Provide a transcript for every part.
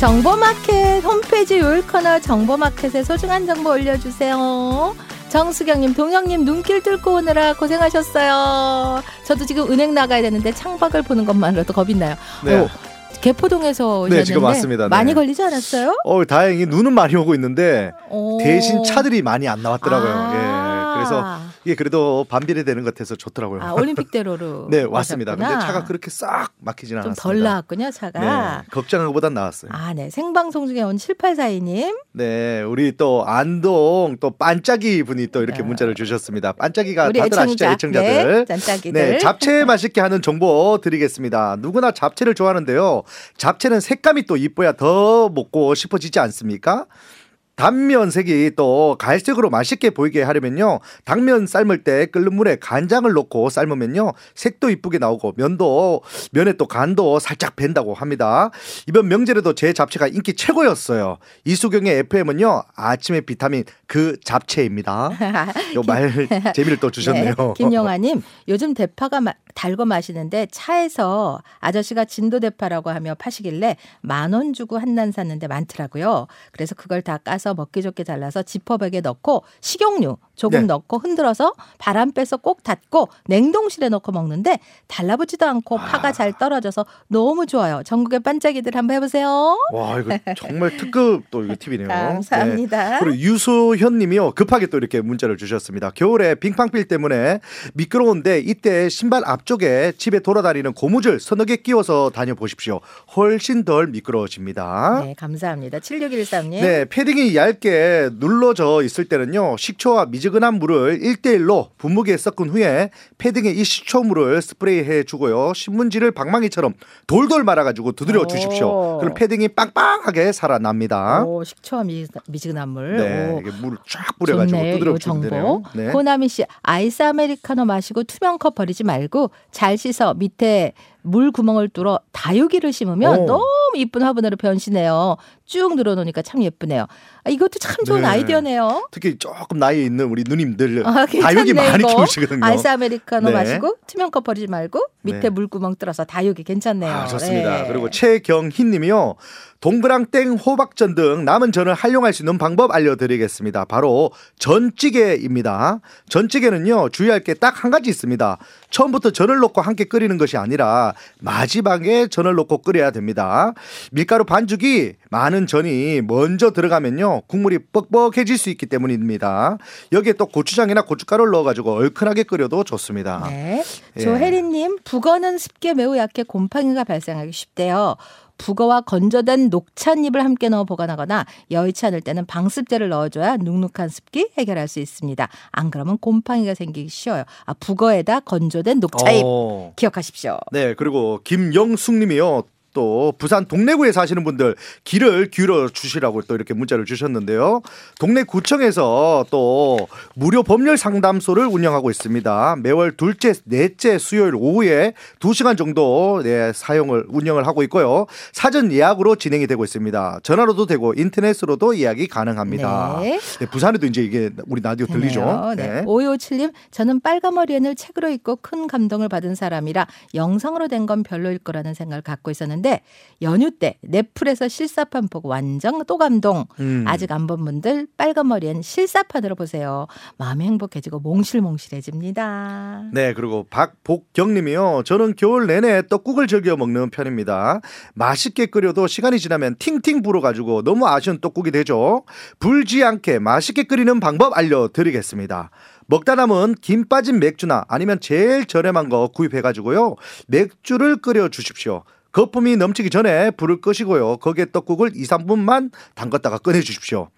정보마켓 홈페이지 요일 코너 정보마켓에 소중한 정보 올려주세요. 정수경님, 동영님 눈길 뚫고 오느라 고생하셨어요. 저도 지금 은행 나가야 되는데 창밖을 보는 것만으로도 겁이 나요. 네. 오, 개포동에서 네, 오셨는데 지금 왔습니다. 네. 많이 걸리지 않았어요? 어, 다행히 눈은 많이 오고 있는데 오. 대신 차들이 많이 안 나왔더라고요. 아. 예. 그래서 이게 그래도 반비례 되는 것 같아서 좋더라고요. 아, 올림픽대로로 네, 왔습니다. 오셨구나. 근데 차가 그렇게 싹 막히진 않았습니다. 좀 덜 나왔군요, 차가. 네, 걱정한 것보단 나았어요. 아, 네. 생방송 중에 온 7842님. 네, 우리 또 안동 또 반짝이 분이 또 이렇게 네. 문자를 주셨습니다. 반짝이가 다들 아시죠, 애청자. 애청자들. 네, 짠짜기들. 네, 잡채 맛있게 하는 정보 드리겠습니다. 누구나 잡채를 좋아하는데요. 잡채는 색감이 또 이뻐야 더 먹고 싶어지지 않습니까? 단면 색이 또 갈색으로 맛있게 보이게 하려면요. 당면 삶을 때 끓는 물에 간장을 넣고 삶으면요. 색도 이쁘게 나오고 면도 면에 또 간도 살짝 밴다고 합니다. 이번 명절에도 제 잡채가 인기 최고였어요. 이수경의 FM은요. 아침의 비타민 그 잡채입니다. 요 말 재미를 또 주셨네요. 네, 김영아 님, 요즘 대파가 마- 달고 마시는데 차에서 아저씨가 진도 대파라고 하며 파시길래 만 원 주고 한 난 샀는데 많더라고요. 그래서 그걸 다 까서 먹기 좋게 잘라서 지퍼백에 넣고 식용유 조금 네. 넣고 흔들어서 바람 빼서 꼭 닫고 냉동실에 넣고 먹는데 달라붙지도 않고 파가 아. 잘 떨어져서 너무 좋아요. 전국의 반짝이들 한번 해보세요. 와 이거 정말 특급 또 이거 팁이네요. 감사합니다. 네. 그리고 유소현님이요 급하게 또 이렇게 문자를 주셨습니다. 겨울에 빙판빌 때문에 미끄러운데 이때 신발 앞쪽에 집에 돌아다니는 고무줄 서너 개 끼워서 다녀 보십시오. 훨씬 덜 미끄러워집니다. 네, 감사합니다. 7613님. 네, 패딩이 얇게 눌러져 있을 때는요, 식초와 미지근한 물을 1대1로 분무기에 섞은 후에 패딩에 이 식초물을 스프레이해 주고요, 신문지를 방망이처럼 돌돌 말아가지고 두드려 주십시오. 오. 그럼 패딩이 빵빵하게 살아납니다. 오, 식초와 미, 미지근한 물. 네, 오. 이게 물을 쫙 뿌려가지고 좋네, 두드려 정보. 되네요. 네. 고나미 씨, 아이스 아메리카노 마시고 투명 컵 버리지 말고 잘 씻어 밑에 물 구멍을 뚫어 다육이를 심으면 오. 너무 이쁜 화분으로 변신해요. 쭉 늘어놓으니까 참 예쁘네요. 아, 이것도 참 좋은 네. 아이디어네요. 특히 조금 나이 있는 우리 누님들 아, 다육이 많이. 키우시거든요. 아이스 아메리카노 네. 마시고 투명 컵 버리지 말고 밑에 네. 물구멍 뚫어서 다육이 괜찮네요. 아, 좋습니다. 네. 그리고 최경희 님이요. 동그랑땡, 호박전 등 남은 전을 활용할 수 있는 방법 알려드리겠습니다. 바로 전찌개입니다. 전찌개는요, 주의할 게 딱 한 가지 있습니다. 처음부터 전을 넣고 함께 끓이는 것이 아니라 마지막에 전을 넣고 끓여야 됩니다. 밀가루 반죽이 많은 전이 먼저 들어가면요, 국물이 뻑뻑해질 수 있기 때문입니다. 여기에 또 고추장이나 고춧가루를 넣어가지고 얼큰하게 끓여도 좋습니다. 네. 예. 조혜리님, 북어는 습기에 매우 약해 곰팡이가 발생하기 쉽대요. 북어와 건조된 녹차잎을 함께 넣어 보관하거나 여의치 않을 때는 방습제를 넣어줘야 눅눅한 습기 해결할 수 있습니다. 안 그러면 곰팡이가 생기기 쉬워요. 아, 북어에다 건조된 녹차잎 어. 기억하십시오. 네, 그리고 김영숙 님이요. 또 부산 동래구에 사시는 분들 길을 기울여 주시라고 또 이렇게 문자를 주셨는데요. 동래 구청에서 또 무료 법률 상담소를 운영하고 있습니다. 매월 둘째, 넷째 수요일 오후에 2시간 정도 네, 사용을 운영을 하고 있고요. 사전 예약으로 진행이 되고 있습니다. 전화로도 되고 인터넷으로도 예약이 가능합니다. 네. 네, 부산에도 이제 이게 우리 라디오 들리죠. 되네요. 네. 5257님, 저는 빨간머리엔을 책으로 읽고 큰 감동을 받은 사람이라 영상으로 된 건 별로일 거라는 생각을 갖고 있었는데 연휴 때 넷플에서 실사판 보고 완전 또 감동. 음. 아직 안 본 분들 빨간 머리엔 실사판으로 보세요. 마음이 행복해지고 몽실몽실해집니다. 네, 그리고 박복경 님이요. 저는 겨울 내내 떡국을 즐겨 먹는 편입니다. 맛있게 끓여도 시간이 지나면 팅팅 불어가지고 너무 아쉬운 떡국이 되죠. 불지 않게 맛있게 끓이는 방법 알려드리겠습니다. 먹다 남은 김 빠진 맥주나 아니면 제일 저렴한 거 구입해가지고요. 맥주를 끓여 주십시오. 거품이 넘치기 전에 불을 끄시고요. 거기에 떡국을 2, 3분만 담갔다가 꺼내 주십시오.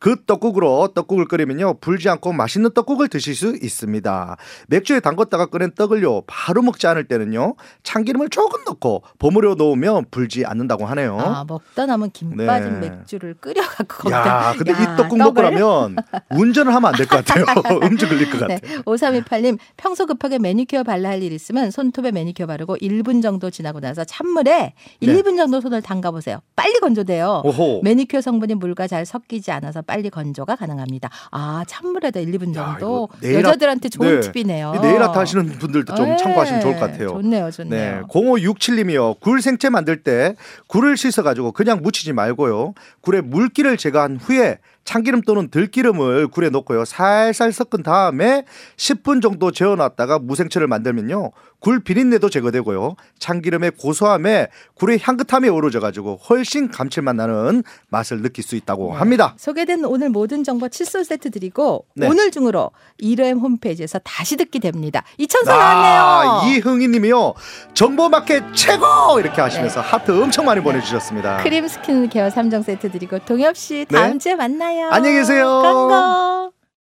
그 떡국으로 떡국을 끓이면요 불지 않고 맛있는 떡국을 드실 수 있습니다. 맥주에 담갔다가 꺼낸 떡을요 바로 먹지 않을 때는요 참기름을 조금 넣고 버무려 놓으면 불지 않는다고 하네요. 아, 먹다 남은 김 네. 빠진 맥주를 끓여 갖고 야, 거기다- 근데 야, 이 떡국 먹고? 나면 운전을 하면 안 될 것 같아요. 음주 걸릴 것 같아요. 네. 5328님, 평소 급하게 매니큐어 발라 할 일 있으면 손톱에 매니큐어 바르고 1분 정도 지나고 나서 찬물에 1, 네. 2분 정도 손을 담가 보세요. 빨리 건조돼요. 오호. 매니큐어 성분이 물과 잘 섞이지 않아서 빨리 건조가 가능합니다. 아 찬물에다 1, 2분 야, 정도 아트- 여자들한테 좋은 네. 팁이네요. 이 네일 아트 하시는 분들도 좀 네, 참고하시면 좋을 것 같아요. 좋네요, 네, 좋네요. 0567님이요. 굴 생채 만들 때 굴을 씻어가지고 그냥 묻히지 말고요. 굴에 물기를 제거한 후에 참기름 또는 들기름을 굴에 넣고요. 살살 섞은 다음에 10분 정도 재워놨다가 무생채를 만들면요. 굴 비린내도 제거되고요. 참기름의 고소함에 굴의 향긋함이 어우러져가지고 훨씬 감칠맛 나는 맛을 느낄 수 있다고 합니다. 소개된 오늘 모든 정보 칫솔 세트 드리고 네. 오늘 중으로 1회 홈페이지에서 다시 듣기 됩니다. 이천서 나왔네요. 아, 이흥희 님이요. 정보 마켓 최고! 이렇게 하시면서 하트 엄청 많이 보내주셨습니다. 크림 스킨 케어 3종 세트 드리고 동엽 씨 다음 주에 만나요. 안녕히 계세요. 건강.